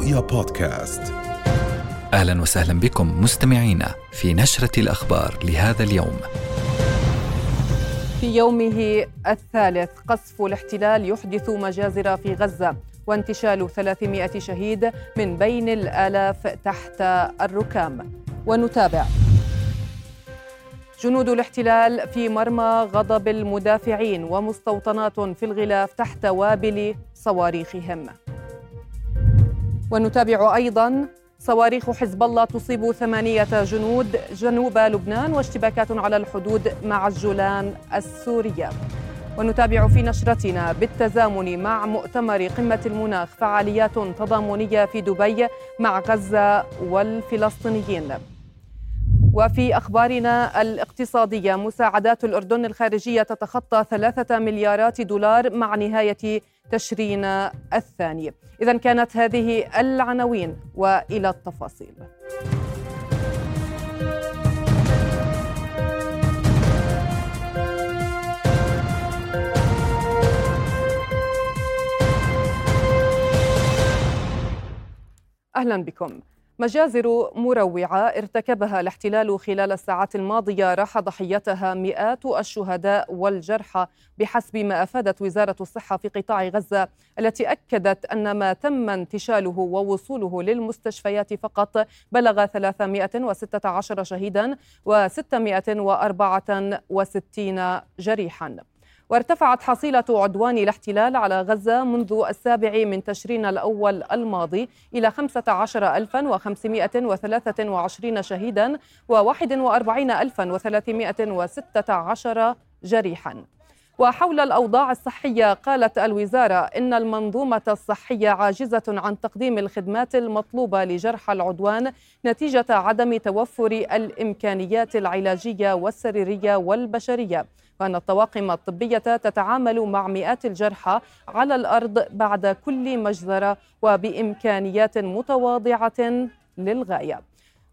رؤيا بودكاست. أهلا وسهلا بكم مستمعينا في نشرة الأخبار لهذا اليوم. في يومه الثالث قصف الاحتلال يحدث مجازر في غزة وانتشال 300 شهيد من بين الآلاف تحت الركام. ونتابع. جنود الاحتلال في مرمى غضب المدافعين ومستوطنات في الغلاف تحت وابل صواريخهم. ونتابع أيضا صواريخ حزب الله تصيب ثمانية جنود جنوب لبنان واشتباكات على الحدود مع الجولان السورية. ونتابع في نشرتنا بالتزامن مع مؤتمر قمة المناخ فعاليات تضامنية في دبي مع غزة والفلسطينيين. وفي أخبارنا الاقتصادية مساعدات الأردن الخارجية تتخطى ثلاثة مليارات دولار مع نهاية تشرين الثاني. إذا كانت هذه العناوين وإلى التفاصيل. أهلا بكم. مجازر مروعة ارتكبها الاحتلال خلال الساعات الماضية راح ضحيتها مئات الشهداء والجرحى بحسب ما أفادت وزارة الصحة في قطاع غزة التي أكدت أن ما تم انتشاله ووصوله للمستشفيات فقط بلغ 316 شهيدا و664 جريحا. وارتفعت حصيلة عدوان الاحتلال على غزة منذ السابع من تشرين الأول الماضي إلى 15523 شهيدا و41316 جريحا. وحول الأوضاع الصحية قالت الوزارة إن المنظومة الصحية عاجزة عن تقديم الخدمات المطلوبة لجرحى العدوان نتيجة عدم توفر الإمكانيات العلاجية والسريرية والبشرية. وأن الطواقم الطبية تتعامل مع مئات الجرحى على الأرض بعد كل مجزرة وبإمكانيات متواضعة للغاية.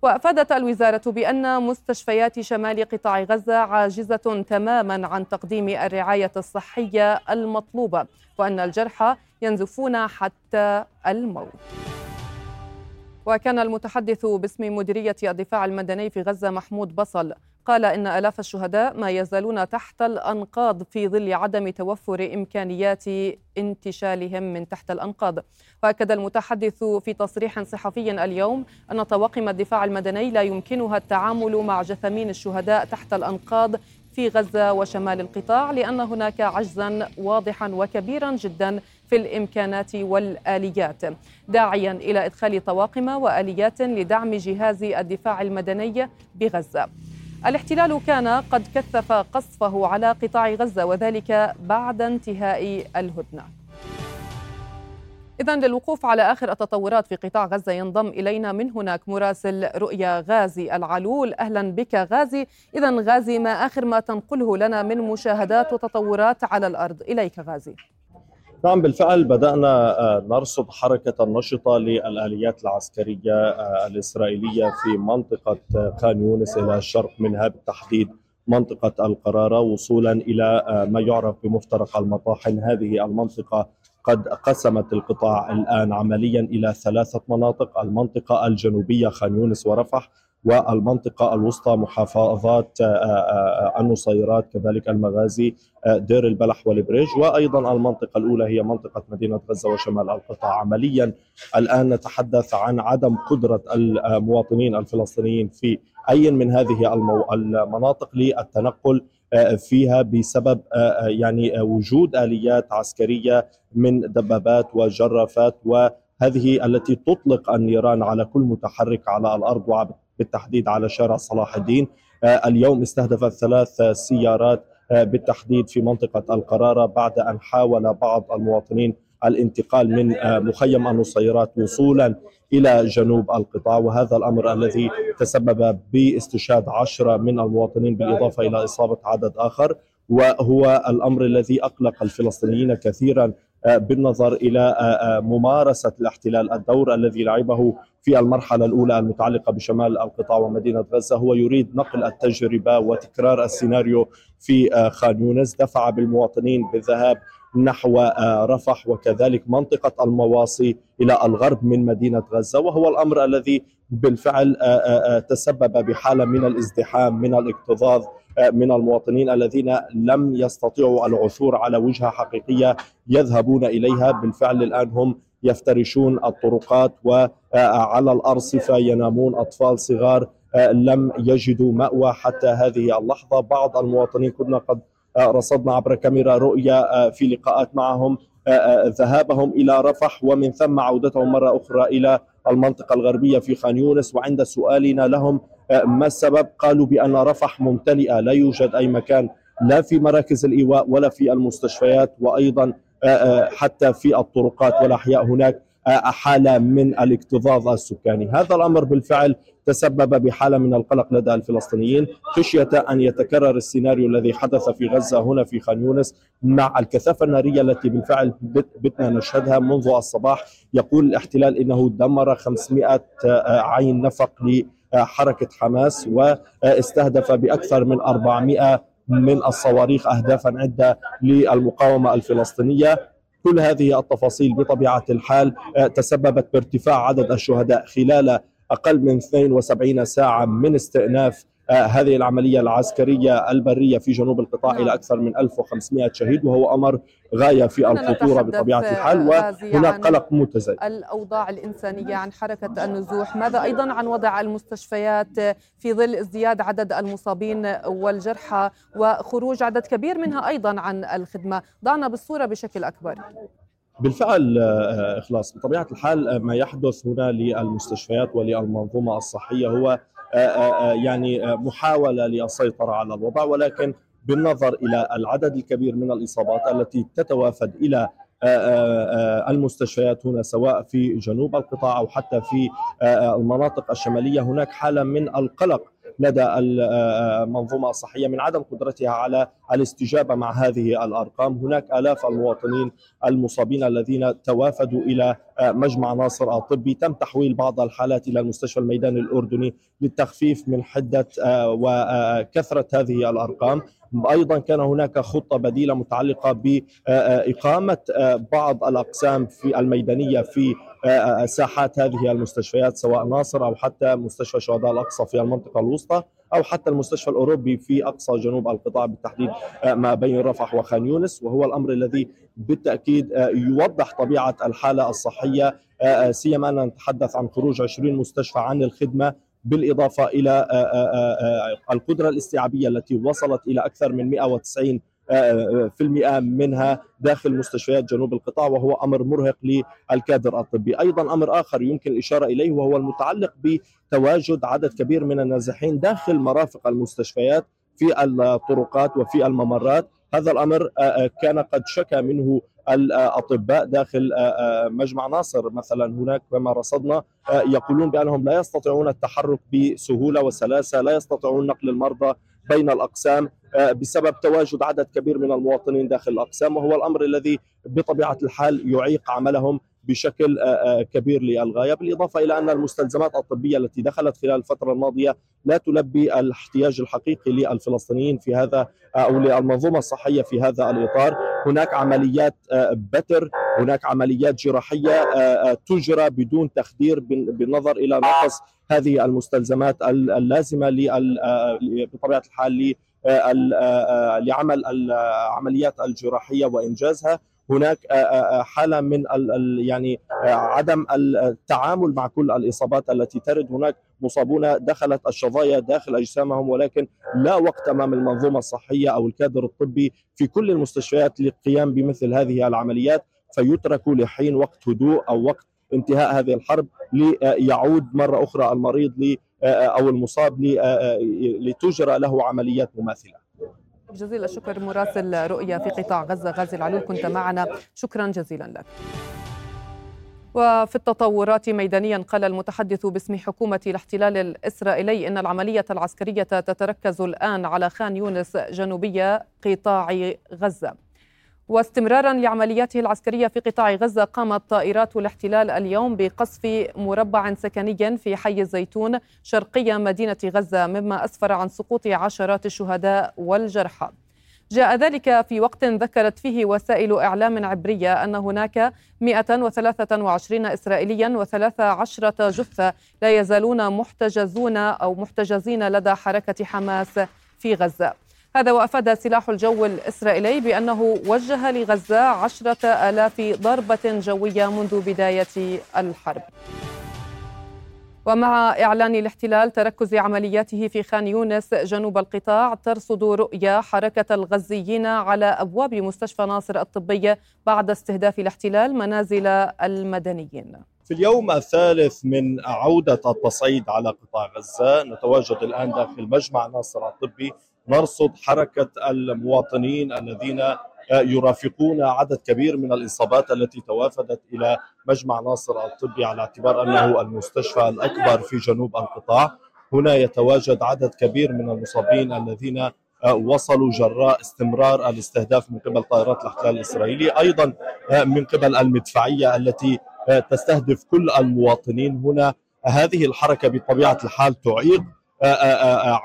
وأفادت الوزارة بأن مستشفيات شمال قطاع غزة عاجزة تماما عن تقديم الرعاية الصحية المطلوبة وأن الجرحى ينزفون حتى الموت. وكان المتحدث باسم مديرية الدفاع المدني في غزة محمود بصل قال إن آلاف الشهداء ما يزالون تحت الأنقاض في ظل عدم توفر إمكانيات انتشالهم من تحت الأنقاض. وأكد المتحدث في تصريح صحفي اليوم أن طواقم الدفاع المدني لا يمكنها التعامل مع جثمين الشهداء تحت الأنقاض في غزة وشمال القطاع لأن هناك عجزا واضحا وكبيرا جدا في الإمكانات والآليات. داعيا إلى إدخال طواقم وآليات لدعم جهاز الدفاع المدني بغزة. الاحتلال كان قد كثف قصفه على قطاع غزة وذلك بعد انتهاء الهدنة. إذا للوقوف على آخر التطورات في قطاع غزة ينضم إلينا من هناك مراسل رؤيا غازي العلول. أهلا بك غازي. إذا غازي ما آخر ما تنقله لنا من مشاهدات وتطورات على الأرض. إليك غازي. نعم بالفعل بدأنا آه، نرصد حركة نشطة للآليات العسكرية آه، الإسرائيلية في منطقة آه، خان يونس إلى الشرق منها بالتحديد منطقة القرارة وصولا إلى ما يعرف بمفترق المطاحن. هذه المنطقة قد قسمت القطاع الآن عمليا إلى ثلاثة مناطق. المنطقة الجنوبية خان يونس ورفح والمنطقة الوسطى محافظات آه، آه، آه، النصيرات كذلك المغازي دير البلح والبريج وأيضا المنطقة الأولى هي منطقة مدينة غزة وشمال القطاع. عمليا الآن نتحدث عن عدم قدرة المواطنين الفلسطينيين في أي من هذه المناطق للتنقل فيها بسبب يعني وجود آليات عسكرية من دبابات وجرافات وهذه التي تطلق النيران على كل متحرك على الأرض بالتحديد على شارع صلاح الدين. آه، اليوم استهدفت ثلاث سيارات آه، بالتحديد في منطقة القرارة بعد أن حاول بعض المواطنين الانتقال من آه، مخيم النصيرات وصولا إلى جنوب القطاع. وهذا الأمر الذي تسبب باستشهاد عشرة من المواطنين بالإضافة إلى إصابة عدد آخر. وهو الأمر الذي أقلق الفلسطينيين كثيرا بالنظر إلى ممارسة الاحتلال الدور الذي لعبه في المرحلة الأولى المتعلقة بشمال القطاع ومدينة غزة هو يريد نقل التجربة وتكرار السيناريو في خان يونس. دفع بالمواطنين بالذهاب نحو رفح وكذلك منطقة المواصي إلى الغرب من مدينة غزة وهو الأمر الذي بالفعل تسبب بحالة من الازدحام من الاكتظاظ من المواطنين الذين لم يستطيعوا العثور على وجهة حقيقية يذهبون إليها. بالفعل الآن هم يفترشون الطرقات وعلى الأرصفة ينامون أطفال صغار لم يجدوا مأوى حتى هذه اللحظة. بعض المواطنين كنا قد رصدنا عبر كاميرا رؤية في لقاءات معهم ذهابهم إلى رفح ومن ثم عودتهم مرة أخرى إلى المنطقة الغربية في خان يونس. وعند سؤالنا لهم ما السبب؟ قالوا بأن رفح ممتلئة لا يوجد أي مكان لا في مراكز الإيواء ولا في المستشفيات. وأيضا حتى في الطرقات والأحياء هناك حالة من الاكتظاظ السكاني. هذا الأمر بالفعل تسبب بحالة من القلق لدى الفلسطينيين خشية أن يتكرر السيناريو الذي حدث في غزة هنا في خان يونس مع الكثافة النارية التي بالفعل بتنا نشهدها منذ الصباح. يقول الاحتلال إنه دمر 500 عين نفق لحركة حماس واستهدف بأكثر من 400 من الصواريخ أهدافا عدة للمقاومة الفلسطينية. كل هذه التفاصيل بطبيعة الحال تسببت بارتفاع عدد الشهداء خلال أقل من 72 ساعة من استئناف آه، هذه العملية العسكرية البرية في جنوب القطاع نعم. إلى أكثر من 1500 شهيد وهو أمر غاية في الخطورة بطبيعة الحال وهناك قلق متزايد. الأوضاع الإنسانية عن حركة النزوح ماذا أيضا عن وضع المستشفيات في ظل ازدياد عدد المصابين والجرحى وخروج عدد كبير منها أيضا عن الخدمة؟ ضعنا بالصورة بشكل أكبر. بالفعل آه، إخلاص. بطبيعة الحال آه، ما يحدث هنا للمستشفيات وللمنظومة الصحية هو آه، يعني محاولة للسيطرة على الوضع ولكن بالنظر إلى العدد الكبير من الإصابات التي تتوافد إلى المستشفيات هنا سواء في جنوب القطاع أو حتى في المناطق الشمالية هناك حالة من القلق لدى المنظومه الصحيه من عدم قدرتها على الاستجابة مع هذه الأرقام، هناك آلاف المواطنين المصابين الذين توافدوا إلى مجمع ناصر الطبي، تم تحويل بعض الحالات إلى المستشفى الميداني الأردني للتخفيف من حدة وكثرة هذه الأرقام، أيضا كان هناك خطة بديلة متعلقة بإقامة بعض الأقسام في الميدانية في ساحات هذه المستشفيات سواء ناصر أو حتى مستشفى شهداء الأقصى في المنطقة الوسطى أو حتى المستشفى الأوروبي في أقصى جنوب القطاع بالتحديد ما بين رفح وخان يونس وهو الأمر الذي بالتأكيد يوضح طبيعة الحالة الصحية سيما أن نتحدث عن خروج 20 مستشفى عن الخدمة بالإضافة إلى القدرة الاستيعابية التي وصلت إلى أكثر من 190 في المئة منها داخل مستشفيات جنوب القطاع وهو أمر مرهق للكادر الطبي. أيضا أمر آخر يمكن الإشارة إليه وهو المتعلق بتواجد عدد كبير من النازحين داخل مرافق المستشفيات في الطرقات وفي الممرات. هذا الأمر كان قد شكى منه الأطباء داخل مجمع ناصر مثلا هناك كما رصدنا يقولون بأنهم لا يستطيعون التحرك بسهولة وسلاسة، لا يستطيعون نقل المرضى بين الأقسام بسبب تواجد عدد كبير من المواطنين داخل الأقسام وهو الأمر الذي بطبيعة الحال يعيق عملهم. بشكل كبير للغاية، بالإضافة إلى أن المستلزمات الطبية التي دخلت خلال الفترة الماضية لا تلبي الاحتياج الحقيقي للفلسطينيين في هذا أو للمنظومة الصحية في هذا الإطار، هناك عمليات بتر، هناك عمليات جراحية تجرى بدون تخدير بالنظر إلى نقص هذه المستلزمات اللازمة بطبيعة الحال لعمل العمليات الجراحية وإنجازها. هناك حالة من يعني عدم التعامل مع كل الإصابات التي ترد. هناك مصابون دخلت الشظايا داخل أجسامهم ولكن لا وقت أمام المنظومة الصحية أو الكادر الطبي في كل المستشفيات للقيام بمثل هذه العمليات. فيتركوا لحين وقت هدوء أو وقت انتهاء هذه الحرب ليعود مرة أخرى المريض أو المصاب لتجرى له عمليات مماثلة. جزيل الشكر مراسل رؤيا في قطاع غزة غازي العلول كنت معنا. شكرا جزيلا لك. وفي التطورات ميدانيا قال المتحدث باسم حكومة الاحتلال الإسرائيلي إن العملية العسكرية تتركز الآن على خان يونس جنوبية قطاع غزة. واستمرارا لعملياته العسكرية في قطاع غزة قامت طائرات الاحتلال اليوم بقصف مربع سكني في حي الزيتون شرقي مدينة غزة مما أسفر عن سقوط عشرات الشهداء والجرحى. جاء ذلك في وقت ذكرت فيه وسائل إعلام عبرية أن هناك 123 إسرائيليا و13 جثة لا يزالون محتجزون أو محتجزين لدى حركة حماس في غزة. هذا وأفاد سلاح الجو الإسرائيلي بأنه وجه لغزة عشرة آلاف ضربة جوية منذ بداية الحرب. ومع إعلان الاحتلال تركز عملياته في خان يونس جنوب القطاع ترصد رؤيا حركة الغزيين على أبواب مستشفى ناصر الطبي بعد استهداف الاحتلال منازل المدنيين. في اليوم الثالث من عودة التصعيد على قطاع غزة نتواجد الآن داخل مجمع ناصر الطبي نرصد حركة المواطنين الذين يرافقون عدد كبير من الإصابات التي توافدت إلى مجمع ناصر الطبي على اعتبار أنه المستشفى الأكبر في جنوب القطاع. هنا يتواجد عدد كبير من المصابين الذين وصلوا جراء استمرار الاستهداف من قبل طائرات الاحتلال الإسرائيلي. أيضا من قبل المدفعية التي تستهدف كل المواطنين هنا. هذه الحركة بطبيعة الحال تعيق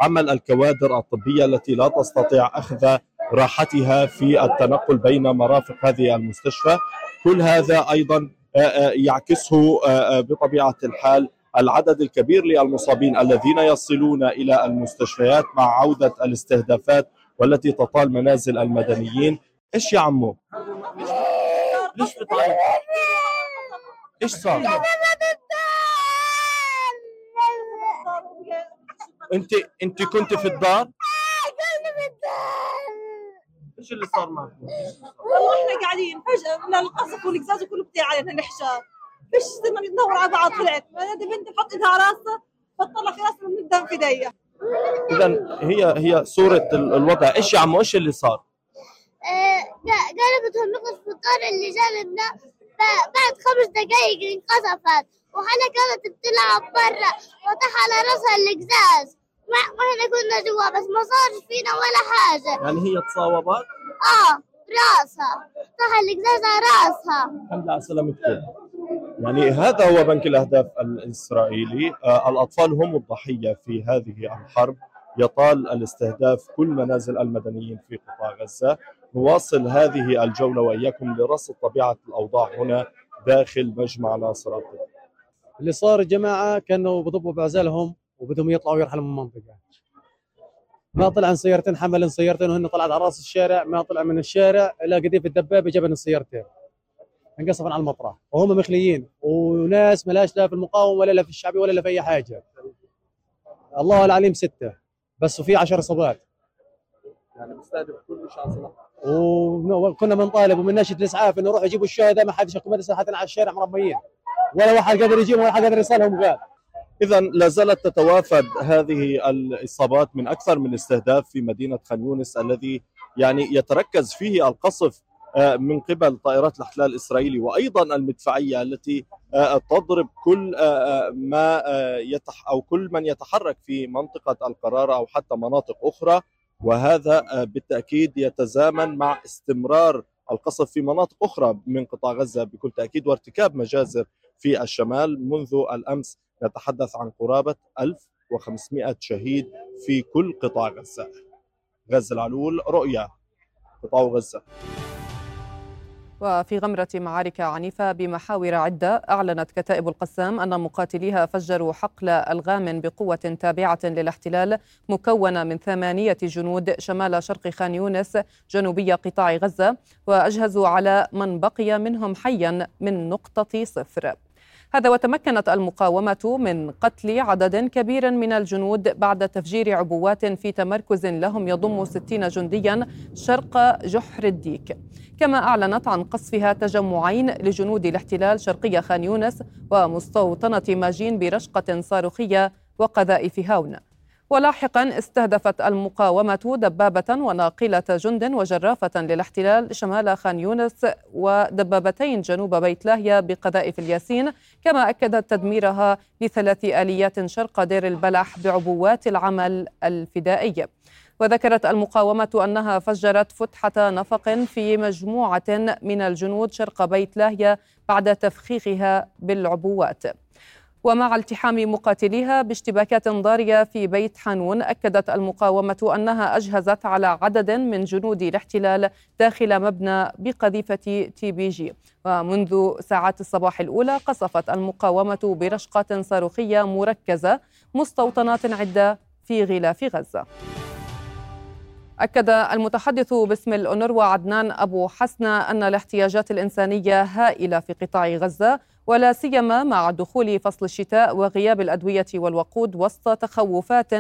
عمل الكوادر الطبية التي لا تستطيع أخذ راحتها في التنقل بين مرافق هذه المستشفى. كل هذا أيضا يعكسه بطبيعة الحال العدد الكبير للمصابين الذين يصلون إلى المستشفيات مع عودة الاستهدافات والتي تطال منازل المدنيين. إيش يا عمو؟ ليش بتعيط؟ إيش صار؟ انت انت كنت في الدار؟ إيش اللي صار معك؟ والله إحنا قاعدين فجأة من القصف والقزاز وكله بتاع علينا نحشر فيش زي ما ندور على بعض طلعت. هذه بنتي حط إيدها على راسها فطلع في راسها من الدم في ايديا إذا هي هي صورة الوضع. إيش يا عمو؟ إيش اللي صار؟ قلبتهم نقص في الطار اللي جنبنا بعد خمس دقائق انقصفت وحنا كانت بتلعب برا وطاح على راسها القزاز وإحنا كنا جوا بس ما صار فينا ولا حاجة. يعني هي تصاوبت؟ آه رأسها. طاح القزاز على رأسها. الحمد لله على سلامتكم يعني هذا هو بنك الأهداف الإسرائيلي. آه الأطفال هم الضحية في هذه الحرب. يطال الاستهداف كل منازل المدنيين في قطاع غزة. نواصل هذه الجولة وإياكم لرصد طبيعة الأوضاع هنا داخل مجمع ناصر اللي صار يا جماعة كانوا بضبوا بعزلهم وبدهم يطلعوا يرحلوا من المنطقة ما طلع عن سيارتين حمل سيارتين وهن طلعت على راس الشارع ما طلع من الشارع إلا قديف الدبابة جبن السيارتين انقصفا على المطرح وهم مخليين. وناس ملاش لا في المقاومة ولا لا في الشعبي ولا لا في أي حاجة. الله العليم ستة. بس وفي 10 اصابات يعني مستهدف كل شخص وكنا بنطالب ومن ناشد الإسعاف إنه يروحوا يجيبوا الشهداء ما حدش يقوم حتى على الشارع مرميين ولا واحد قادر يجيبهم ولا حد قادر يصلهم قال. إذا لا زالت تتوافد هذه الإصابات من أكثر من استهداف في مدينة خان يونس الذي يعني يتركز فيه القصف من قبل طائرات الاحتلال الإسرائيلي وأيضا المدفعية التي تضرب كل ما يتح أو كل من يتحرك في منطقة القراره أو حتى مناطق أخرى. وهذا بالتأكيد يتزامن مع استمرار القصف في مناطق أخرى من قطاع غزة بكل تأكيد وارتكاب مجازر في الشمال منذ الأمس. نتحدث عن قرابة 1500 شهيد في كل قطاع غزة. غزه العلول رؤيا قطاع غزة. وفي غمرة معارك عنيفة بمحاور عدة أعلنت كتائب القسام أن مقاتليها فجروا حقل ألغام بقوة تابعة للاحتلال مكونة من ثمانية جنود شمال شرق خان يونس جنوبي قطاع غزة وأجهزوا على من بقي منهم حيا من نقطة صفر هذا وتمكنت المقاومة من قتل عدد كبير من الجنود بعد تفجير عبوات في تمركز لهم يضم 60 جنديا شرق جحر الديك. كما أعلنت عن قصفها تجمعين لجنود الاحتلال شرقي خان يونس ومستوطنة ماجين برشقة صاروخية وقذائف هاون. ولاحقا استهدفت المقاومة دبابة وناقلة جند وجرافة للاحتلال شمال خان يونس ودبابتين جنوب بيت لاهيا بقذائف الياسين كما أكدت تدميرها لثلاث آليات شرق دير البلح بعبوات العمل الفدائي. وذكرت المقاومة أنها فجرت فتحة نفق في مجموعة من الجنود شرق بيت لاهيا بعد تفخيخها بالعبوات. ومع التحام مقاتليها باشتباكات ضارية في بيت حانون أكدت المقاومة أنها أجهزت على عدد من جنود الاحتلال داخل مبنى بقذيفة تي بي جي. ومنذ ساعات الصباح الأولى قصفت المقاومة برشقات صاروخية مركزة مستوطنات عدة في غلاف غزة. أكد المتحدث باسم الأونروا عدنان أبو حسنة أن الاحتياجات الإنسانية هائلة في قطاع غزة ولا سيما مع دخول فصل الشتاء وغياب الأدوية والوقود وسط تخوفات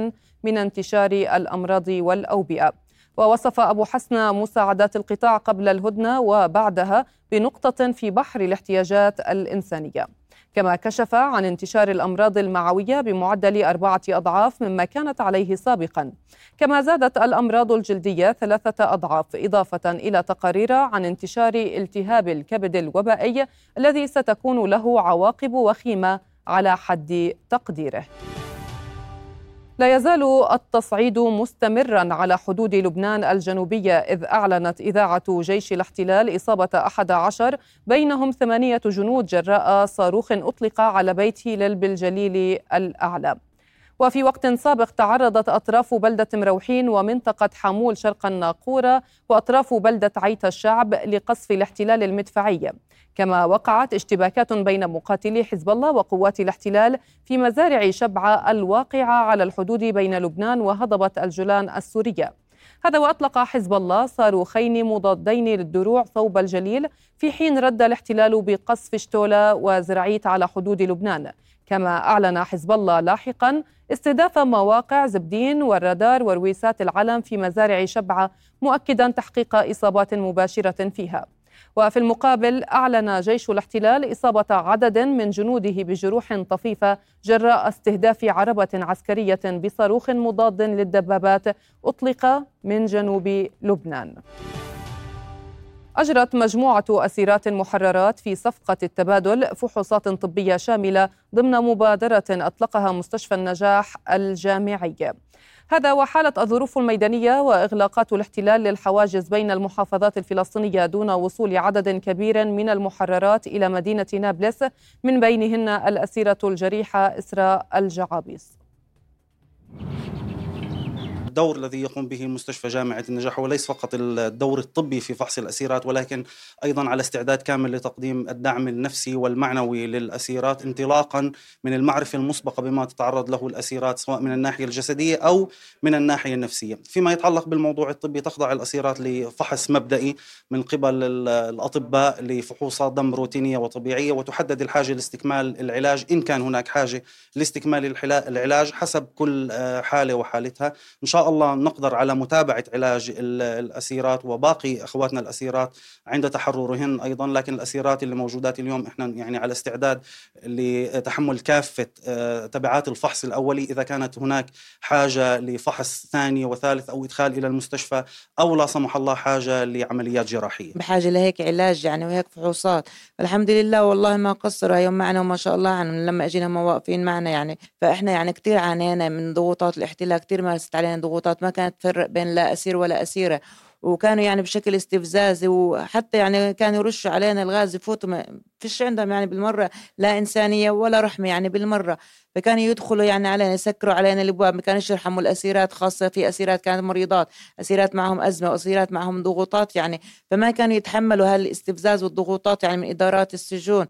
من انتشار الأمراض والأوبئة. ووصف أبو حسنة مساعدات القطاع قبل الهدنة وبعدها بنقطة في بحر الاحتياجات الإنسانية. كما كشف عن انتشار الأمراض المعوية بمعدل أربعة أضعاف مما كانت عليه سابقا. كما زادت الأمراض الجلدية ثلاثة أضعاف إضافة إلى تقارير عن انتشار التهاب الكبد الوبائي الذي ستكون له عواقب وخيمة على حد تقديره. لا يزال التصعيد مستمرا على حدود لبنان الجنوبية إذ أعلنت إذاعة جيش الاحتلال إصابة أحد عشر بينهم ثمانية جنود جراء صاروخ أطلق على بيت هيلل بالجليل الأعلى. وفي وقت سابق تعرضت أطراف بلدة مروحين ومنطقة حمول شرق الناقورة وأطراف بلدة عيت الشعب لقصف الاحتلال المدفعي. كما وقعت اشتباكات بين مقاتلي حزب الله وقوات الاحتلال في مزارع شبعة الواقعة على الحدود بين لبنان وهضبة الجولان السورية. هذا وأطلق حزب الله صاروخين مضادين للدروع صوب الجليل في حين رد الاحتلال بقصف شتولة وزرعيت على حدود لبنان. كما أعلن حزب الله لاحقا استهداف مواقع زبدين والرادار ورويسات العلم في مزارع شبعة مؤكدا تحقيق إصابات مباشرة فيها. وفي المقابل أعلن جيش الاحتلال إصابة عدد من جنوده بجروح طفيفة جراء استهداف عربة عسكرية بصاروخ مضاد للدبابات أطلق من جنوب لبنان. أجرت مجموعة أسيرات محررات في صفقة التبادل فحوصات طبية شاملة ضمن مبادرة أطلقها مستشفى النجاح الجامعي. هذا وحالت الظروف الميدانية وإغلاقات الاحتلال للحواجز بين المحافظات الفلسطينية دون وصول عدد كبير من المحررات إلى مدينة نابلس من بينهن الأسيرة الجريحة إسراء الجعابيس. الدور الذي يقوم به مستشفى جامعة النجاح هو ليس فقط الدور الطبي في فحص الأسيرات ولكن أيضا على استعداد كامل لتقديم الدعم النفسي والمعنوي للأسيرات انطلاقا من المعرفة المسبقة بما تتعرض له الأسيرات سواء من الناحية الجسدية أو من الناحية النفسية. فيما يتعلق بالموضوع الطبي تخضع الأسيرات لفحص مبدئي من قبل الأطباء لفحوصات دم روتينية وطبيعية وتحدد الحاجة لاستكمال العلاج إن كان هناك حاجة لاستكمال العلاج حسب كل آه، حالة وحالتها. إن شاء الله نقدر على متابعة علاج الأسيرات وباقي أخواتنا الأسيرات عند تحررهن أيضا لكن الأسيرات اللي موجودات اليوم إحنا يعني على استعداد لتحمل كافة آه، تبعات الفحص الأولي. إذا كانت هناك حاجة لفحص ثاني وثالث أو إدخال إلى المستشفى أو لا سمح الله حاجة لعمليات جراحية. بحاجة لهيك علاج يعني وهيك فحوصات. الحمد لله والله ما قصروا يوم معنا وما شاء الله عنهم لما إجينا هم واقفين معنا يعني. فإحنا يعني كثير عانينا من ضغوطات الاحتلال كثير مارست علينا ضغوطات ما كانت تفرق بين لا أسير ولا أسيرة وكانوا يعني بشكل استفزازي وحتى يعني كانوا يرشوا علينا الغاز يفوتوا ما فيش عندهم يعني بالمرة لا إنسانية ولا رحمة يعني بالمرة. فكانوا يدخلوا يعني علينا يسكروا علينا الأبواب ما كانوش يرحموا الأسيرات خاصة في أسيرات كانت مريضات أسيرات معهم أزمة وأسيرات معهم ضغوطات يعني فما كانوا يتحملوا هالإستفزاز والضغوطات يعني من إدارات السجون.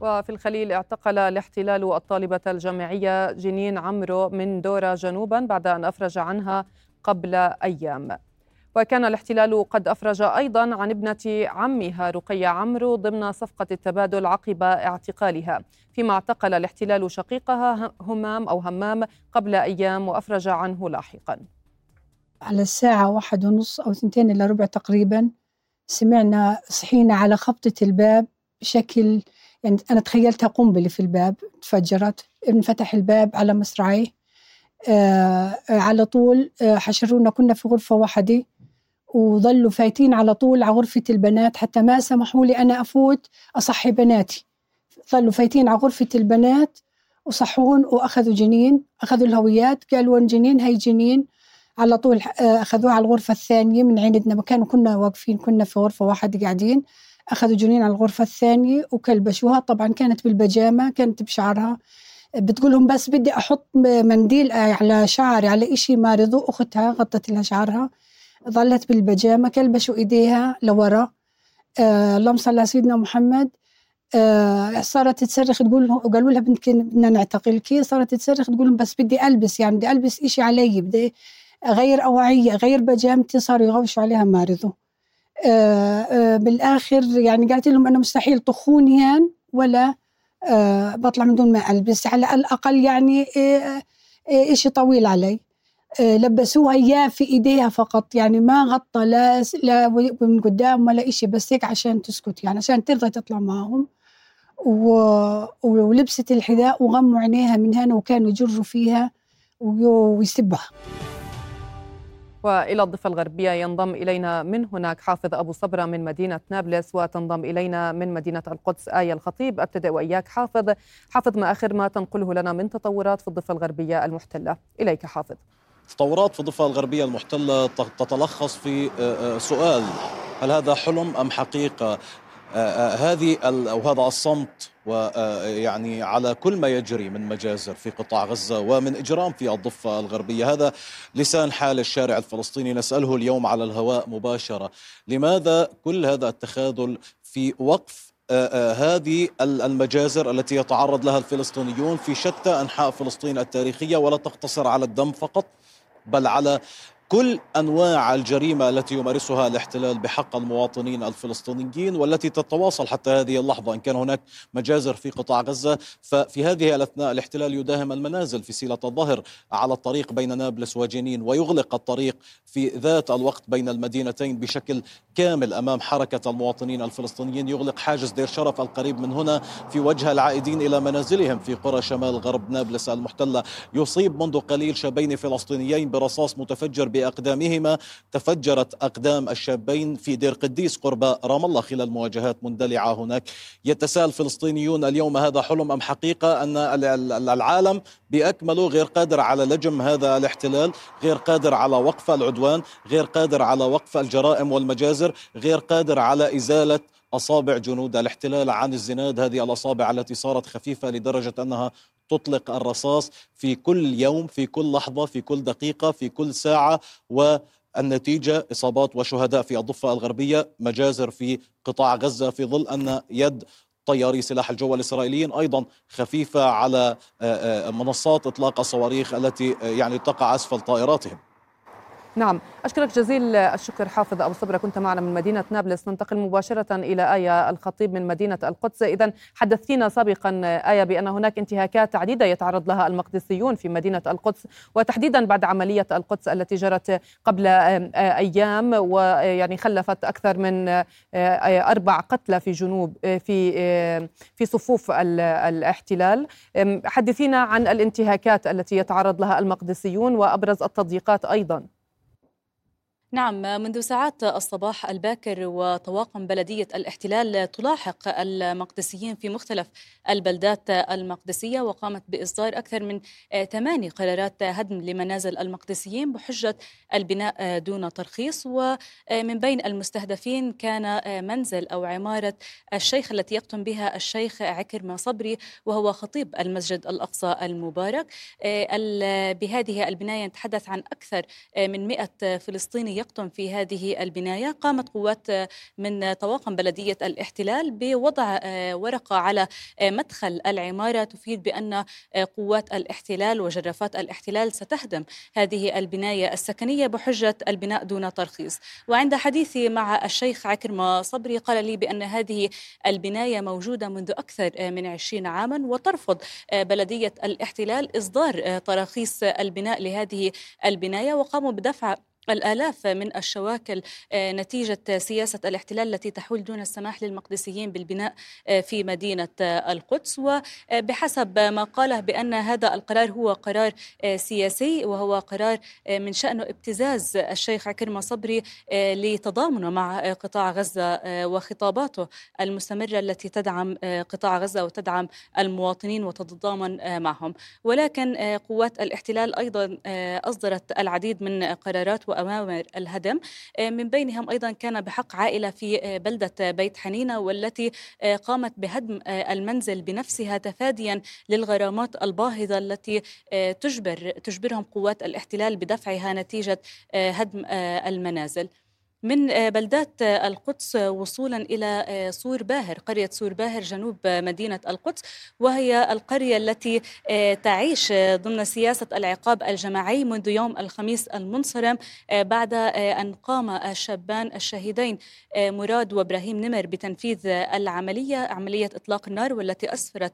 وفي الخليل اعتقل الاحتلال الطالبة الجامعية جنين عمرو من دورة جنوبا بعد أن أفرج عنها قبل أيام. وكان الاحتلال قد أفرج أيضا عن ابنة عمها رقية عمرو ضمن صفقة التبادل عقب اعتقالها. فيما اعتقل الاحتلال شقيقها همام أو همام قبل أيام وأفرج عنه لاحقا. على الساعة واحد ونص أو ثنتين إلا ربع تقريبا سمعنا صحينا على خبطة الباب بشكل يعني أنا تخيلتها قنبلة في الباب تفجرت انفتح الباب على مصراعيه آه على طول آه حشرونا كنا في غرفة واحدة وظلوا فايتين على طول على غرفة البنات حتى ما سمحوا لي أنا أفوت أصحي بناتي. ظلوا فايتين على غرفة البنات وصحون وأخذوا جنين أخذوا الهويات قالوا وين جنين هي جنين. على طول أخذوها على الغرفة الثانية من عندنا. مكان كنا واقفين كنا في غرفة واحدة قاعدين. أخذوا جنين على الغرفة الثانية وكلبشوها. طبعا كانت بالبجامة كانت بشعرها. بتقول لهم بس بدي أحط منديل على شعري على إشي ما رضوا. أختها غطت لها شعرها ظلت بالبجامة كلبشوا إيديها لورا. آه اللهم صل على سيدنا محمد. آه صارت تصرخ تقول وقالوا لها بدنا نعتقلك. صارت تصرخ تقول لهم بس بدي ألبس يعني بدي ألبس إشي علي بدي أغير أوعية أغير بجامتي صاروا يغوشوا عليها ما رضوا آه آه بالآخر يعني قالت لهم أنا مستحيل طخوني هان ولا آه بطلع من دون ما ألبس. على الأقل يعني شيء طويل علي. لبسوها إياه في إيديها فقط. يعني ما غطى لا لا من قدام ولا شيء بس هيك عشان تسكت يعني عشان ترضى تطلع معهم ولبست الحذاء وغموا عينيها من هنا وكانوا يجروا فيها ويسبها وإلى الضفة الغربية ينضم إلينا من هناك حافظ أبو صبرة من مدينة نابلس وتنضم إلينا من مدينة القدس إيه الخطيب. ابتدئ وإياك حافظ. حافظ ما آخر ما تنقله لنا من تطورات في الضفة الغربية المحتلة؟ إليك حافظ. تطورات في الضفة الغربية المحتلة تتلخص في سؤال هل هذا حلم أم حقيقة؟ هذه أو هذا الصمت ويعني على كل ما يجري من مجازر في قطاع غزة ومن إجرام في الضفة الغربية. هذا لسان حال الشارع الفلسطيني. نسأله اليوم على الهواء مباشرة. لماذا كل هذا التخاذل في وقف هذه المجازر التي يتعرض لها الفلسطينيون في شتى أنحاء فلسطين التاريخية؟ ولا تقتصر على الدم فقط بل على كل أنواع الجريمة التي يمارسها الاحتلال بحق المواطنين الفلسطينيين والتي تتواصل حتى هذه اللحظة إن كان هناك مجازر في قطاع غزة. ففي هذه الأثناء الاحتلال يداهم المنازل في سيله الظهر على الطريق بين نابلس وجنين ويغلق الطريق في ذات الوقت بين المدينتين بشكل كامل أمام حركة المواطنين الفلسطينيين. يغلق حاجز دير شرف القريب من هنا في وجه العائدين إلى منازلهم في قرى شمال غرب نابلس المحتلة. يصيب منذ قليل شابين فلسطينيين برصاص متفجر بأقدامهما تفجرت أقدام الشابين في دير قديس قرب رام الله خلال مواجهات مندلعة هناك. يتساءل الفلسطينيون اليوم هذا حلم أم حقيقة أن العالم بأكمله غير قادر على لجم هذا الاحتلال غير قادر على وقف العدوان غير قادر على وقف الجرائم والمجازر غير قادر على إزالة أصابع جنود الاحتلال عن الزناد. هذه الأصابع التي صارت خفيفة لدرجة أنها تطلق الرصاص في كل يوم في كل لحظة في كل دقيقة في كل ساعة. والنتيجة إصابات وشهداء في الضفة الغربية مجازر في قطاع غزة في ظل أن يد طياري سلاح الجو الإسرائيليين أيضا خفيفة على منصات إطلاق الصواريخ التي يعني تقع أسفل طائراتهم. نعم. أشكرك جزيل الشكر حافظ أبو صبرة. كنت معنا من مدينة نابلس. ننتقل مباشرة إلى آية الخطيب من مدينة القدس. إذا حدثتينا سابقا آية بأن هناك انتهاكات عديدة يتعرض لها المقدسيون في مدينة القدس وتحديدا بعد عملية القدس التي جرت قبل أيام ويعني خلفت أكثر من أربع قتلى في جنوب في في صفوف الاحتلال. حدثينا عن الانتهاكات التي يتعرض لها المقدسيون وأبرز التضييقات أيضا. نعم منذ ساعات الصباح الباكر وطواقم بلدية الاحتلال تلاحق المقدسيين في مختلف البلدات المقدسية وقامت بإصدار أكثر من ثماني قرارات هدم لمنازل المقدسيين بحجة البناء دون ترخيص. ومن بين المستهدفين كان منزل أو عمارة الشيخ التي يقطن بها الشيخ عكرمة صبري وهو خطيب المسجد الأقصى المبارك. بهذه البناية نتحدث عن أكثر من 100 فلسطيني يقطن في هذه البناية. قامت قوات من طواقم بلدية الاحتلال بوضع ورقة على مدخل العمارة تفيد بأن قوات الاحتلال وجرافات الاحتلال ستهدم هذه البناية السكنية بحجة البناء دون ترخيص. وعند حديثي مع الشيخ عكرمة صبري قال لي بأن هذه البناية موجودة منذ أكثر من عشرين عاما وترفض بلدية الاحتلال إصدار تراخيص البناء لهذه البناية وقاموا بدفع الآلاف من الشواكل نتيجة سياسة الاحتلال التي تحول دون السماح للمقدسيين بالبناء في مدينة القدس. وبحسب ما قاله بأن هذا القرار هو قرار سياسي وهو قرار من شأنه ابتزاز الشيخ عكرمة صبري لتضامنه مع قطاع غزة وخطاباته المستمرة التي تدعم قطاع غزة وتدعم المواطنين وتتضامن معهم. ولكن قوات الاحتلال أيضا أصدرت العديد من قرارات وأوامر الهدم. من بينهم أيضا كان بحق عائلة في بلدة بيت حنينة والتي قامت بهدم المنزل بنفسها تفاديا للغرامات الباهظة التي تجبر تجبرهم قوات الاحتلال بدفعها نتيجة هدم المنازل. من آه، بلدات آه، القدس وصولا إلى آه، سور باهر قرية سور باهر جنوب مدينة القدس وهي القرية التي تعيش ضمن سياسة العقاب الجماعي منذ يوم الخميس المنصرم بعد أن قام الشابان الشهيدين مراد وإبراهيم نمر بتنفيذ العملية عملية إطلاق النار والتي أسفرت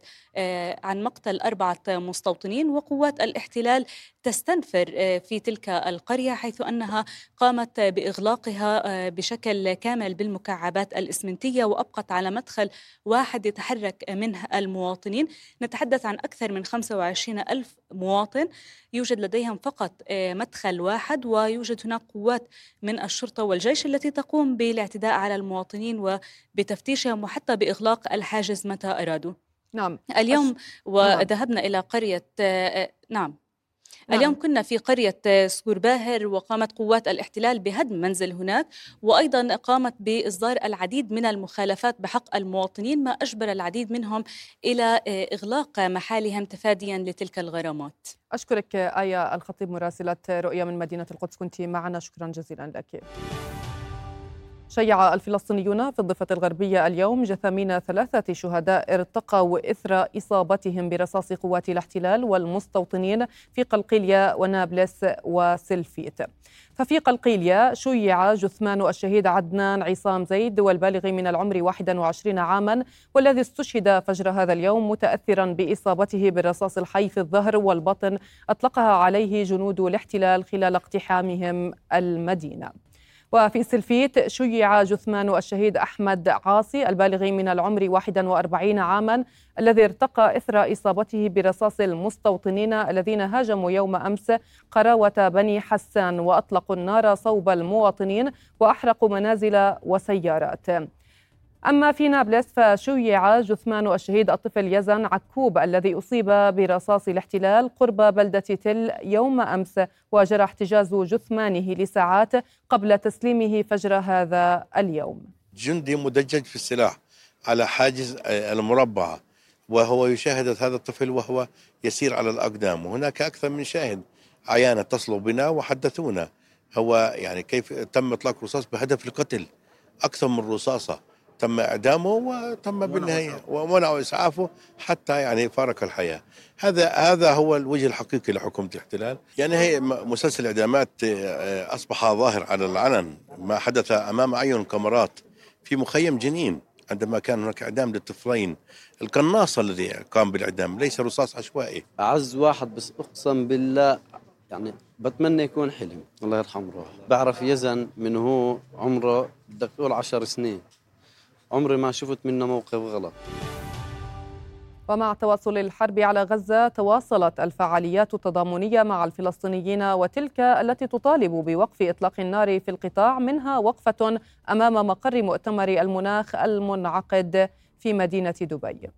عن مقتل أربعة مستوطنين وقوات الاحتلال تستنفر في تلك القرية حيث أنها قامت بإغلاقها بشكل كامل بالمكعبات الإسمنتية وأبقت على مدخل واحد يتحرك منه المواطنين. نتحدث عن أكثر من 25 ألف مواطن. يوجد لديهم فقط آه، مدخل واحد ويوجد هناك قوات من الشرطة والجيش التي تقوم بالاعتداء على المواطنين وبتفتيشهم وحتى بإغلاق الحاجز متى أرادوا. نعم. اليوم وذهبنا نعم. إلى قرية آه، نعم. نعم. اليوم كنا في قرية سكور باهر وقامت قوات الاحتلال بهدم منزل هناك وأيضا قامت بإصدار العديد من المخالفات بحق المواطنين ما أجبر العديد منهم إلى إغلاق محالهم تفاديا لتلك الغرامات. أشكرك آية الخطيب مراسلة رؤية من مدينة القدس كنت معنا. شكرا جزيلا لك. شيع الفلسطينيون في الضفة الغربية اليوم جثامين ثلاثة شهداء ارتقوا إثر إصابتهم برصاص قوات الاحتلال والمستوطنين في قلقيلية ونابلس وسلفيت. ففي قلقيلية شيع جثمان الشهيد عدنان عصام زيد والبالغ من العمر 21 عاما والذي استشهد فجر هذا اليوم متأثرا بإصابته بالرصاص الحي في الظهر والبطن أطلقها عليه جنود الاحتلال خلال اقتحامهم المدينة. وفي سلفيت شيع جثمان الشهيد أحمد عاصي البالغ من العمر 41 عاما الذي ارتقى إثر إصابته برصاص المستوطنين الذين هاجموا يوم أمس قراوة بني حسان وأطلقوا النار صوب المواطنين وأحرقوا منازل وسيارات. أما في نابلس فشيع جثمان الشهيد الطفل يزن عكوب الذي أصيب برصاص الاحتلال قرب بلدة تل يوم أمس وجرى احتجاز جثمانه لساعات قبل تسليمه فجر هذا اليوم. جندي مدجج في السلاح على حاجز المربعة وهو يشاهد هذا الطفل وهو يسير على الأقدام. وهناك أكثر من شاهد عيان اتصلوا بنا وحدثونا. هو يعني كيف تم إطلاق رصاص بهدف القتل؟ أكثر من رصاصة. تم إعدامه وتم بالنهاية ومنعوا إسعافه حتى يعني فارق الحياة. هذا هذا هو الوجه الحقيقي لحكومه الاحتلال. يعني هي مسلسل الاعدامات آه، أصبح ظاهر على العلن ما حدث أمام اعين الكاميرات في مخيم جنين عندما كان هناك إعدام للطفلين. القناص الذي قام بالإعدام ليس رصاص عشوائي. أعز واحد بس أقسم بالله يعني بتمنى يكون حلم. الله يرحم روحه بعرف يزن من هو عمره بدك تقول عشر سنين. عمري ما شفت منه موقف غلط. ومع تواصل الحرب على غزة تواصلت الفعاليات التضامنية مع الفلسطينيين وتلك التي تطالب بوقف إطلاق النار في القطاع منها وقفة أمام مقر مؤتمر المناخ المنعقد في مدينة دبي.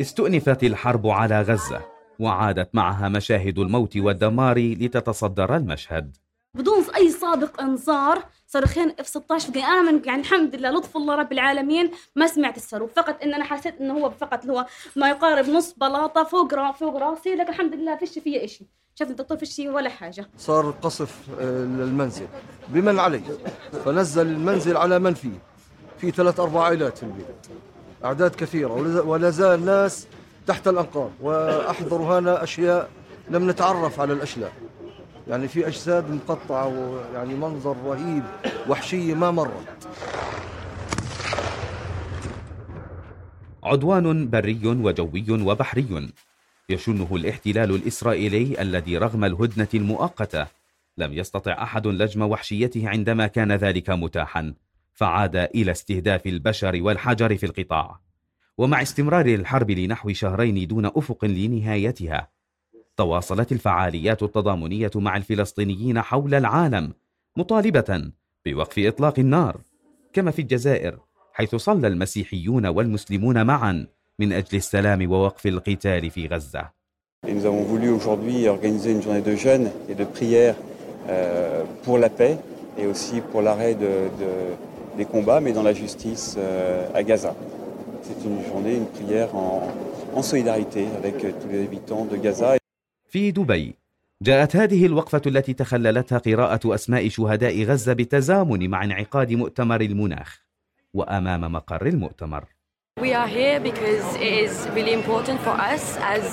استؤنفت الحرب على غزة وعادت معها مشاهد الموت والدمار لتتصدر المشهد. بدون أي سابق إنذار صاروخين إف 16 أنا من يعني الحمد لله لطف الله رب العالمين ما سمعت الصاروخ فقط إن أنا حسيت إنه هو فقط هو ما يقارب نص بلاطة فوق را فوق راسي لكن الحمد لله فيش فيه شيء شفت الدكتور فيش ولا حاجة. صار قصف آه، للمنزل. بمن علي؟ فنزل المنزل على من فيه؟ في ثلاث أربع عائلات في البيت. أعداد كثيرة. ولا زال ناس تحت الأنقاض. واحضروا هنا أشياء لم نتعرف على الاشلاء يعني في أجساد مقطعة ويعني منظر رهيب وحشية ما مرت. عدوان بري وجوي وبحري. يشنه الاحتلال الإسرائيلي الذي رغم الهدنة المؤقتة لم يستطع أحد لجم وحشيته عندما كان ذلك متاحا فعاد إلى استهداف البشر والحجر في القطاع. ومع استمرار الحرب لنحو شهرين دون أفق لنهايتها تواصلت الفعاليات التضامنية مع الفلسطينيين حول العالم مطالبة بوقف إطلاق النار كما في الجزائر حيث صلى المسيحيون والمسلمون معا من أجل السلام ووقف القتال في غزة Nous avons voulu aujourd'hui organiser une journée de jeûne et de prière euh, pour la paix et aussi pour l'arrêt de, de- des combats, mais dans la justice euh, à Gaza. C'est une journée, une prière en, en solidarité avec euh, tous les habitants de Gaza. في دبي جاءت هذه الوقفة التي تخللتها قراءة أسماء شهداء غزة بالتزامن مع انعقاد مؤتمر المناخ وأمام مقر المؤتمر We are here because it is really important for us as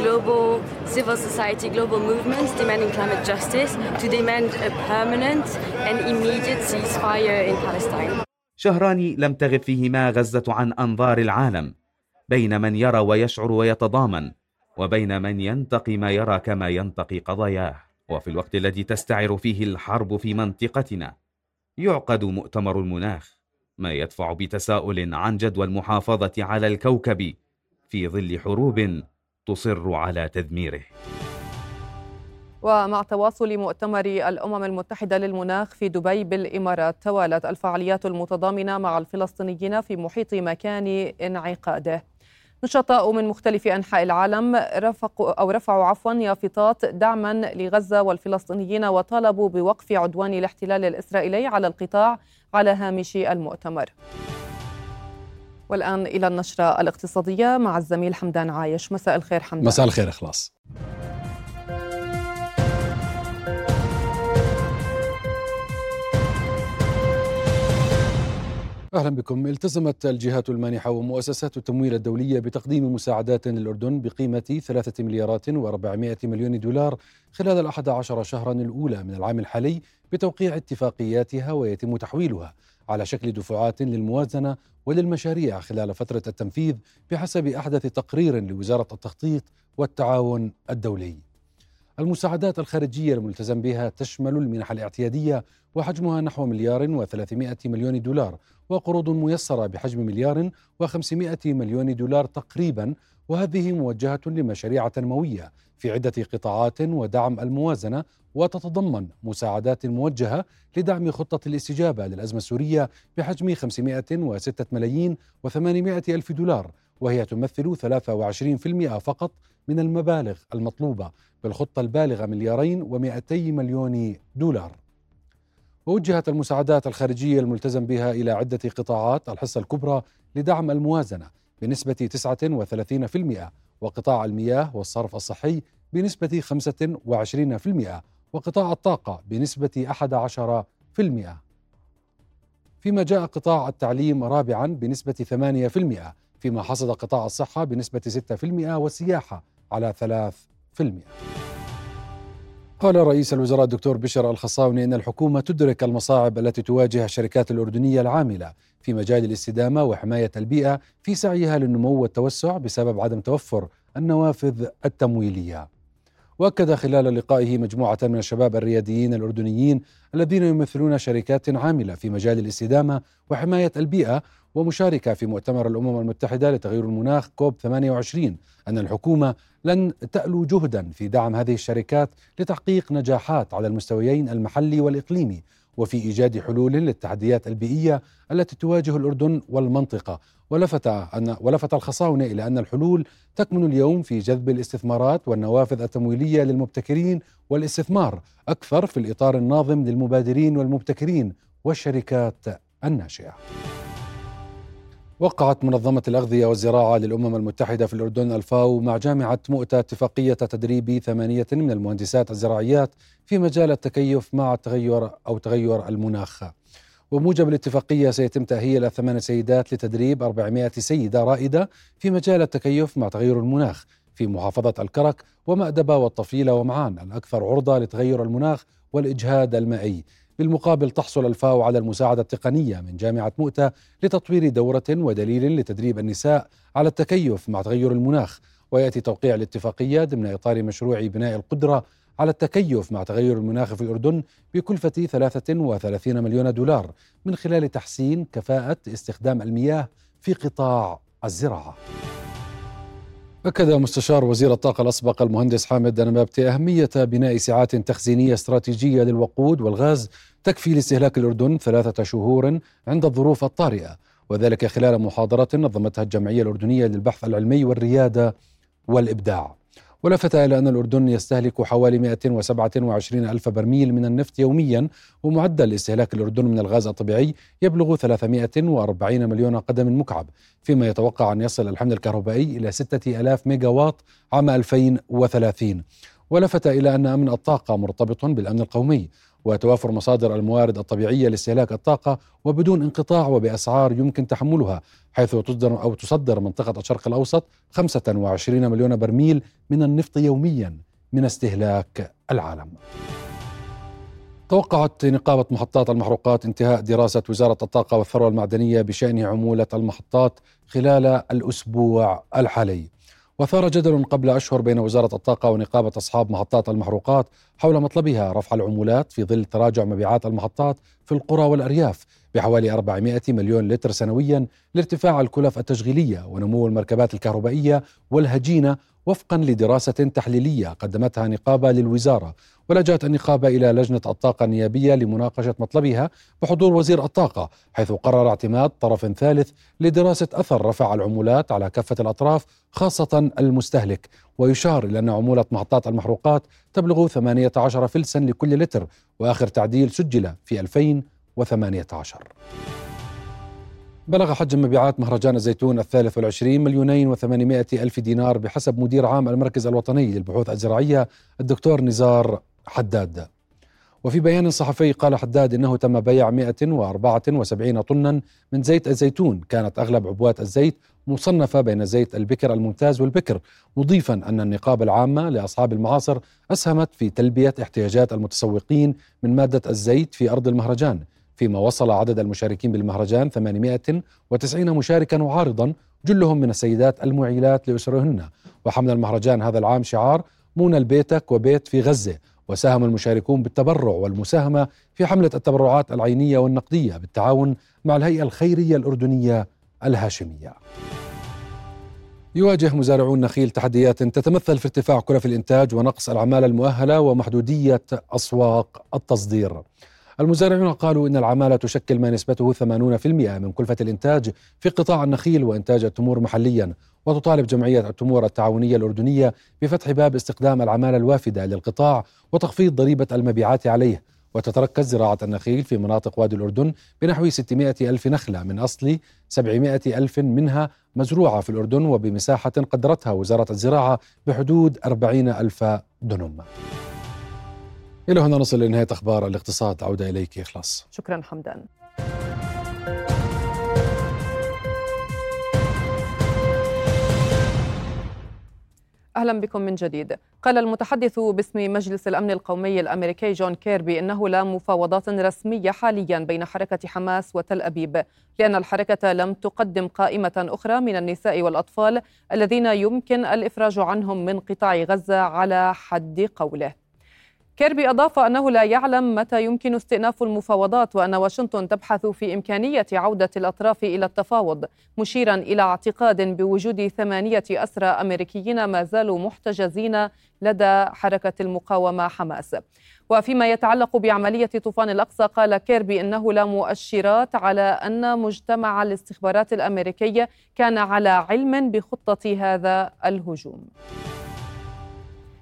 global civil society, global movements demanding climate justice to demand a permanent and immediate ceasefire in Palestine. شهران لم تغب فيهما غزة عن أنظار العالم بين من يرى ويشعر ويتضامن وبين من ينتقي ما يرى كما ينتقي قضاياه. وفي الوقت الذي تستعر فيه الحرب في منطقتنا يعقد مؤتمر المناخ ما يدفع بتساؤل عن جدوى المحافظة على الكوكب في ظل حروب تصر على تدميره. ومع تواصل مؤتمر الأمم المتحدة للمناخ في دبي بالإمارات توالت الفعاليات المتضامنة مع الفلسطينيين في محيط مكان انعقاده. نشطاء من مختلف أنحاء العالم رفقوا أو رفعوا عفوا يافطات دعما لغزة والفلسطينيين وطالبوا بوقف عدوان الاحتلال الإسرائيلي على القطاع على هامش المؤتمر. والآن إلى النشرة الاقتصادية مع الزميل حمدان عايش. مساء الخير حمدان. مساء الخير إخلاص. أهلا بكم. التزمت الجهات المانحة ومؤسسات التمويل الدولية بتقديم مساعدات للأردن بقيمة ثلاثة مليارات و400 مليون دولار خلال الأحد عشر شهرا الأولى من العام الحالي بتوقيع اتفاقياتها ويتم تحويلها على شكل دفعات للموازنة وللمشاريع خلال فترة التنفيذ بحسب أحدث تقرير لوزارة التخطيط والتعاون الدولي. المساعدات الخارجية الملتزم بها تشمل المنح الاعتيادية وحجمها نحو مليار و300 مليون دولار وقروض ميسرة بحجم مليار و500 مليون دولار تقريبا وهذه موجهة لمشاريع تنموية في عدة قطاعات ودعم الموازنة وتتضمن مساعدات موجهة لدعم خطة الاستجابة للأزمة السورية بحجم 506 ملايين و800 ألف دولار وهي تمثل 23% فقط من المبالغ المطلوبة بالخطة البالغة مليارين و200 مليون دولار. ووجهت المساعدات الخارجية الملتزم بها إلى عدة قطاعات الحصة الكبرى لدعم الموازنة بنسبة 39% وقطاع المياه والصرف الصحي بنسبة 25% وقطاع الطاقة بنسبة 11% فيما جاء قطاع التعليم رابعا بنسبة 8% فيما حصد قطاع الصحة بنسبة 6% والسياحة على 3%. قال رئيس الوزراء الدكتور بشر الخصاوني إن الحكومة تدرك المصاعب التي تواجه الشركات الأردنية العاملة في مجال الاستدامة وحماية البيئة في سعيها للنمو والتوسع بسبب عدم توفر النوافذ التمويلية. وأكد خلال لقائه مجموعة من الشباب الرياديين الأردنيين الذين يمثلون شركات عاملة في مجال الاستدامة وحماية البيئة ومشاركة في مؤتمر الأمم المتحدة لتغيير المناخ كوب 28 أن الحكومة لن تألو جهدا في دعم هذه الشركات لتحقيق نجاحات على المستويين المحلي والإقليمي وفي إيجاد حلول للتحديات البيئية التي تواجه الأردن والمنطقة ولفت أن ولفت الخصاونة إلى أن الحلول تكمن اليوم في جذب الاستثمارات والنوافذ التمويلية للمبتكرين والاستثمار أكثر في الإطار الناظم للمبادرين والمبتكرين والشركات الناشئة. وقعت منظمة الأغذية والزراعة للأمم المتحدة في الأردن الفاو مع جامعة مؤتة اتفاقية تدريب ثمانية من المهندسات الزراعيات في مجال التكيف مع التغير أو تغير المناخ. وموجب الاتفاقية سيتم تأهيل ثمان سيدات لتدريب 400 سيدة رائدة في مجال التكيف مع تغير المناخ في محافظة الكرك ومأدبة والطفيلة ومعان الأكثر عرضة لتغير المناخ والإجهاد المائي. بالمقابل تحصل الفاو على المساعدة التقنية من جامعة مؤتة لتطوير دورة ودليل لتدريب النساء على التكيف مع تغير المناخ. ويأتي توقيع الاتفاقية ضمن إطار مشروع بناء القدرة على التكيف مع تغير المناخ في الأردن بكلفة 33 مليون دولار من خلال تحسين كفاءة استخدام المياه في قطاع الزراعة. أكد مستشار وزير الطاقة الأسبق المهندس حامد النبابتي أهمية بناء سعات تخزينية استراتيجية للوقود والغاز تكفي لاستهلاك الأردن ثلاثة شهور عند الظروف الطارئة وذلك خلال محاضرة نظمتها الجمعية الأردنية للبحث العلمي والريادة والإبداع. ولفت إلى أن الأردن يستهلك حوالي 127 ألف برميل من النفط يوميا ومعدل استهلاك الأردن من الغاز الطبيعي يبلغ 340 مليون قدم مكعب فيما يتوقع أن يصل الحمل الكهربائي إلى 6000 ميجا واط عام 2030 ولفت إلى أن أمن الطاقة مرتبط بالأمن القومي وتوافر مصادر الموارد الطبيعية لاستهلاك الطاقة وبدون انقطاع وبأسعار يمكن تحملها حيث تصدر أو تصدر منطقة الشرق الأوسط 25 مليون برميل من النفط يوميا من استهلاك العالم. توقعت نقابة محطات المحروقات انتهاء دراسة وزارة الطاقة والثروة المعدنية بشأن عمولة المحطات خلال الأسبوع الحالي. وثار جدل قبل أشهر بين وزارة الطاقة ونقابة أصحاب محطات المحروقات حول مطلبها رفع العمولات في ظل تراجع مبيعات المحطات في القرى والأرياف بحوالي 400 مليون لتر سنويا لارتفاع الكلف التشغيلية ونمو المركبات الكهربائية والهجينة وفقا لدراسة تحليلية قدمتها نقابة للوزارة ولجأت النقابة إلى لجنة الطاقة النيابية لمناقشة مطلبها بحضور وزير الطاقة حيث قرر اعتماد طرف ثالث لدراسة أثر رفع العمولات على كافة الأطراف خاصة المستهلك. ويشار إلى أن عمولة محطات المحروقات تبلغ 18 فلسا لكل لتر وآخر تعديل سجل في 2018 بلغ حجم مبيعات مهرجان الزيتون الثالث والعشرين مليونين وثمانمائة ألف دينار بحسب مدير عام المركز الوطني للبحوث الزراعية الدكتور نزار حداد. وفي بيان صحفي قال حداد إنه تم بيع 174 طنا من زيت الزيتون. كانت أغلب عبوات الزيت مصنفة بين زيت البكر الممتاز والبكر مضيفا أن النقابه العامه لأصحاب المعاصر أسهمت في تلبية احتياجات المتسوقين من مادة الزيت في أرض المهرجان. فيما وصل عدد المشاركين بالمهرجان 890 مشاركا وعارضا جلهم من السيدات المعيلات لأسرهن. وحمل المهرجان هذا العام شعار مونا البيتك وبيت في غزة وساهم المشاركون بالتبرع والمساهمة في حملة التبرعات العينية والنقدية بالتعاون مع الهيئة الخيرية الأردنية الهاشمية. يواجه مزارعو النخيل تحديات تتمثل في ارتفاع كلف الإنتاج ونقص العمالة المؤهلة ومحدودية أسواق التصدير. المزارعون قالوا إن العمالة تشكل ما نسبته 80% من كلفة الإنتاج في قطاع النخيل وإنتاج التمور محليا وتطالب جمعية التمور التعاونية الأردنية بفتح باب استخدام العمالة الوافدة للقطاع وتخفيض ضريبة المبيعات عليه. وتتركز زراعة النخيل في مناطق وادي الأردن بنحو 600 ألف نخلة من أصل 700 ألف منها مزروعة في الأردن وبمساحة قدرتها وزارة الزراعة بحدود 40 ألف دنم إلى هنا نصل لنهاية أخبار الاقتصاد عودة إليك إخلاص شكرا حمدان أهلا بكم من جديد. قال المتحدث باسم مجلس الأمن القومي الأمريكي جون كيربي إنه لا مفاوضات رسمية حاليا بين حركة حماس وتل أبيب لأن الحركة لم تقدم قائمة أخرى من النساء والأطفال الذين يمكن الإفراج عنهم من قطاع غزة على حد قوله. كيربي أضاف أنه لا يعلم متى يمكن استئناف المفاوضات وأن واشنطن تبحث في إمكانية عودة الأطراف إلى التفاوض مشيرا إلى اعتقاد بوجود ثمانية أسرى أمريكيين ما زالوا محتجزين لدى حركة المقاومة حماس. وفيما يتعلق بعملية طوفان الأقصى قال كيربي إنه لا مؤشرات على أن مجتمع الاستخبارات الأمريكي كان على علم بخطة هذا الهجوم.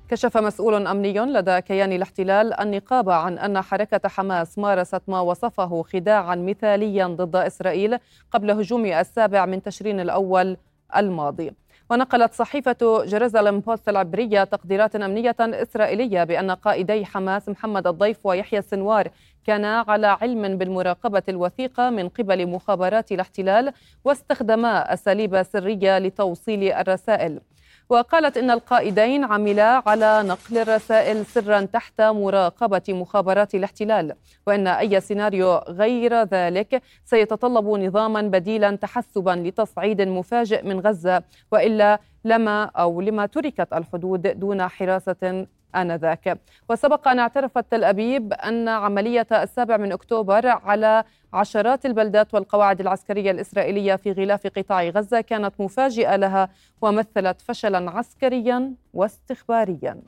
كشف مسؤول أمني لدى كيان الاحتلال النقابة عن أن حركة حماس مارست ما وصفه خداعا مثاليا ضد إسرائيل قبل هجوم السابع من تشرين الأول الماضي. ونقلت صحيفة جيروزالم بوست العبرية تقديرات أمنية إسرائيلية بأن قائدي حماس محمد الضيف ويحيى السنوار كانا على علم بالمراقبة الوثيقة من قبل مخابرات الاحتلال واستخدما أساليب سرية لتوصيل الرسائل. وقالت إن القائدين عملا على نقل الرسائل سرا تحت مراقبة مخابرات الاحتلال وإن أي سيناريو غير ذلك سيتطلب نظاما بديلا تحسبا لتصعيد مفاجئ من غزة وإلا لما أو لما تركت الحدود دون حراسة آنذاك. وسبق أن اعترفت تل أبيب أن عملية السابع من أكتوبر على عشرات البلدات والقواعد العسكرية الإسرائيلية في غلاف قطاع غزة كانت مفاجئة لها ومثلت فشلا عسكريا واستخباريا.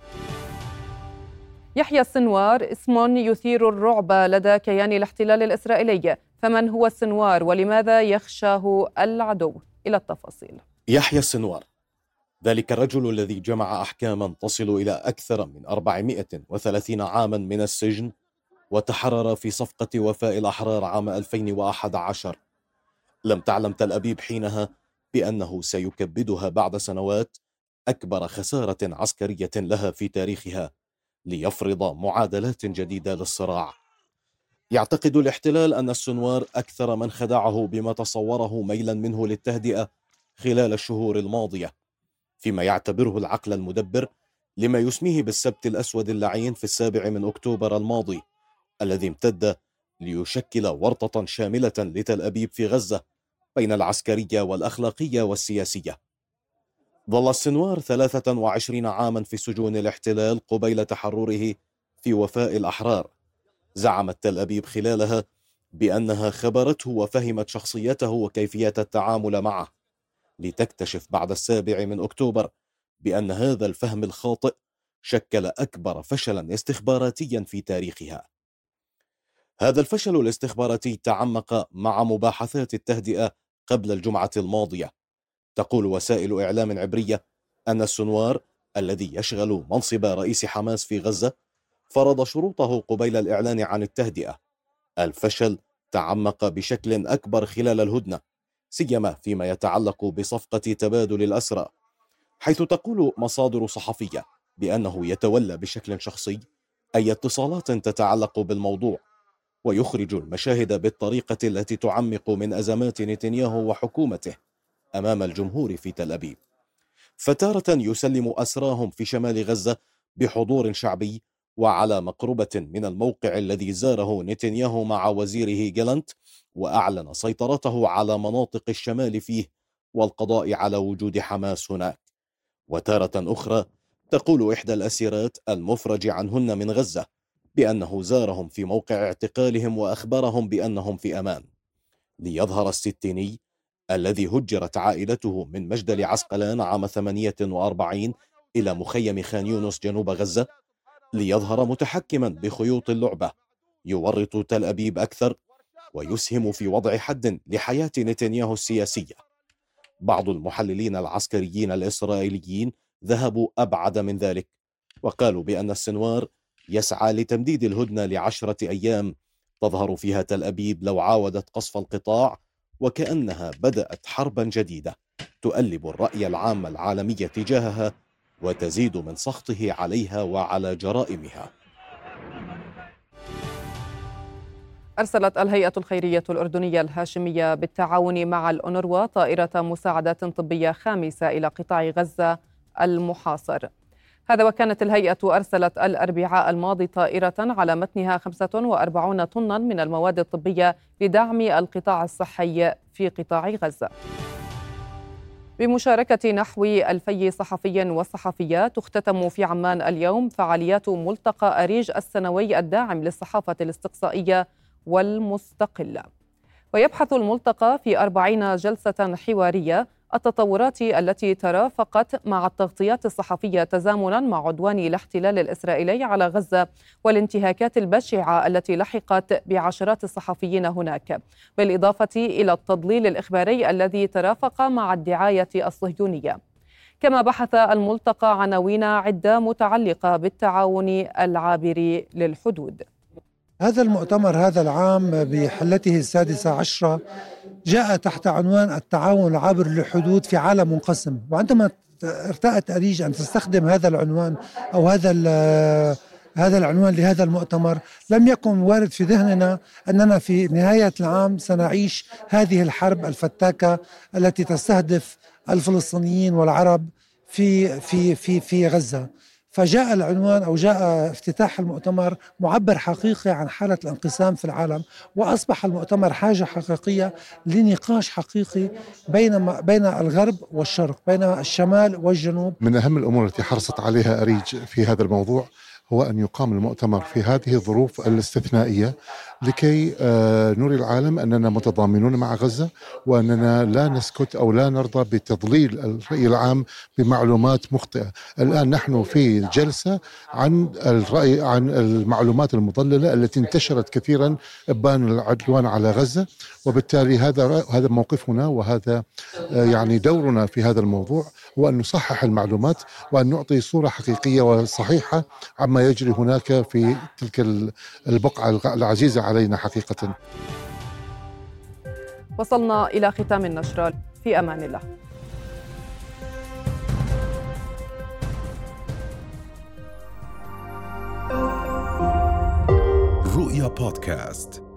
يحيى السنوار اسم يثير الرعب لدى كيان الاحتلال الإسرائيلي. فمن هو السنوار ولماذا يخشاه العدو؟ إلى التفاصيل. يحيى السنوار. ذلك الرجل الذي جمع أحكاما تصل إلى أكثر من 430 عاما من السجن وتحرر في صفقة وفاء الأحرار عام 2011 لم تعلم تل أبيب حينها بأنه سيكبدها بعد سنوات أكبر خسارة عسكرية لها في تاريخها ليفرض معادلات جديدة للصراع. يعتقد الاحتلال أن السنوار أكثر من خدعه بما تصوره ميلا منه للتهدئة خلال الشهور الماضية. فيما يعتبره العقل المدبر لما يسميه بالسبت الأسود اللعين في السابع من أكتوبر الماضي الذي امتد ليشكل ورطة شاملة لتل أبيب في غزة بين العسكرية والأخلاقية والسياسية. ظل السنوار 23 عاما في سجون الاحتلال قبيل تحرره في وفاء الأحرار. زعمت تل أبيب خلالها بأنها خبرته وفهمت شخصيته وكيفية التعامل معه. لتكتشف بعد السابع من أكتوبر بأن هذا الفهم الخاطئ شكل أكبر فشلا استخباراتيا في تاريخها. هذا الفشل الاستخباراتي تعمق مع مباحثات التهدئة قبل الجمعة الماضية. تقول وسائل إعلام عبرية أن السنوار الذي يشغل منصب رئيس حماس في غزة فرض شروطه قبيل الإعلان عن التهدئة. الفشل تعمق بشكل أكبر خلال الهدنة سيما فيما يتعلق بصفقة تبادل الأسرى حيث تقول مصادر صحفية بأنه يتولى بشكل شخصي أي اتصالات تتعلق بالموضوع ويخرج المشاهد بالطريقة التي تعمق من أزمات نتنياهو وحكومته أمام الجمهور في تل أبيب. فتارة يسلم أسراهم في شمال غزة بحضور شعبي وعلى مقربة من الموقع الذي زاره نتنياهو مع وزيره جالنت وأعلن سيطرته على مناطق الشمال فيه والقضاء على وجود حماس هناك. وتارة أخرى تقول إحدى الأسيرات المفرج عنهن من غزة بأنه زارهم في موقع اعتقالهم وأخبرهم بأنهم في أمان. ليظهر الستيني الذي هجرت عائلته من مجدل عسقلان عام 48 إلى مخيم خان يونس جنوب غزة ليظهر متحكما بخيوط اللعبة. يورط تل أبيب أكثر ويسهم في وضع حد لحياة نتنياهو السياسية. بعض المحللين العسكريين الإسرائيليين ذهبوا أبعد من ذلك وقالوا بأن السنوار يسعى لتمديد الهدنة لعشرة أيام تظهر فيها تل أبيب لو عاودت قصف القطاع وكأنها بدأت حربا جديدة تؤلب الرأي العام العالمي تجاهها وتزيد من سخطه عليها وعلى جرائمها. أرسلت الهيئة الخيرية الأردنية الهاشمية بالتعاون مع الأونروا طائرة مساعدات طبية خامسة إلى قطاع غزة المحاصر. هذا وكانت الهيئة أرسلت الأربعاء الماضي طائرة على متنها 45 طنا من المواد الطبية لدعم القطاع الصحي في قطاع غزة. بمشاركة نحو ألفي صحفي وصحفية تختتم في عمان اليوم فعاليات ملتقى أريج السنوي الداعم للصحافة الاستقصائية والمستقلة. ويبحث الملتقى في أربعين جلسة حوارية التطورات التي ترافقت مع التغطيات الصحفية تزامنا مع عدوان الاحتلال الإسرائيلي على غزة والانتهاكات البشعة التي لحقت بعشرات الصحفيين هناك. بالإضافة إلى التضليل الإخباري الذي ترافق مع الدعاية الصهيونية. كما بحث الملتقى عناوين عدة متعلقة بالتعاون العابر للحدود. هذا المؤتمر هذا العام بحلته السادسة عشرة جاء تحت عنوان التعاون العابر للحدود في عالم منقسم. وعندما ارتأت أريج أن تستخدم هذا العنوان أو هذا هذا العنوان لهذا المؤتمر لم يكن وارد في ذهننا أننا في نهاية العام سنعيش هذه الحرب الفتاكة التي تستهدف الفلسطينيين والعرب في في في في غزة. فجاء العنوان أو جاء افتتاح المؤتمر معبر حقيقي عن حالة الانقسام في العالم وأصبح المؤتمر حاجة حقيقية لنقاش حقيقي بين بين الغرب والشرق بين الشمال والجنوب. من أهم الأمور التي حرصت عليها أريج في هذا الموضوع هو أن يقام المؤتمر في هذه الظروف الاستثنائية لكي آه، نري العالم أننا متضامنون مع غزة وأننا لا نسكت أو لا نرضى بتضليل الرأي العام بمعلومات مخطئة. الآن نحن في جلسة عن الرأي عن المعلومات المضللة التي انتشرت كثيرا إبان العدوان على غزة وبالتالي هذا هذا موقفنا وهذا آه، يعني دورنا في هذا الموضوع هو أن نصحح المعلومات وأن نعطي صورة حقيقية وصحيحة عما يجري هناك في تلك البقعة العزيزة علينا حقيقة. وصلنا إلى ختام النشرة في أمان الله. رؤيا بودكاست.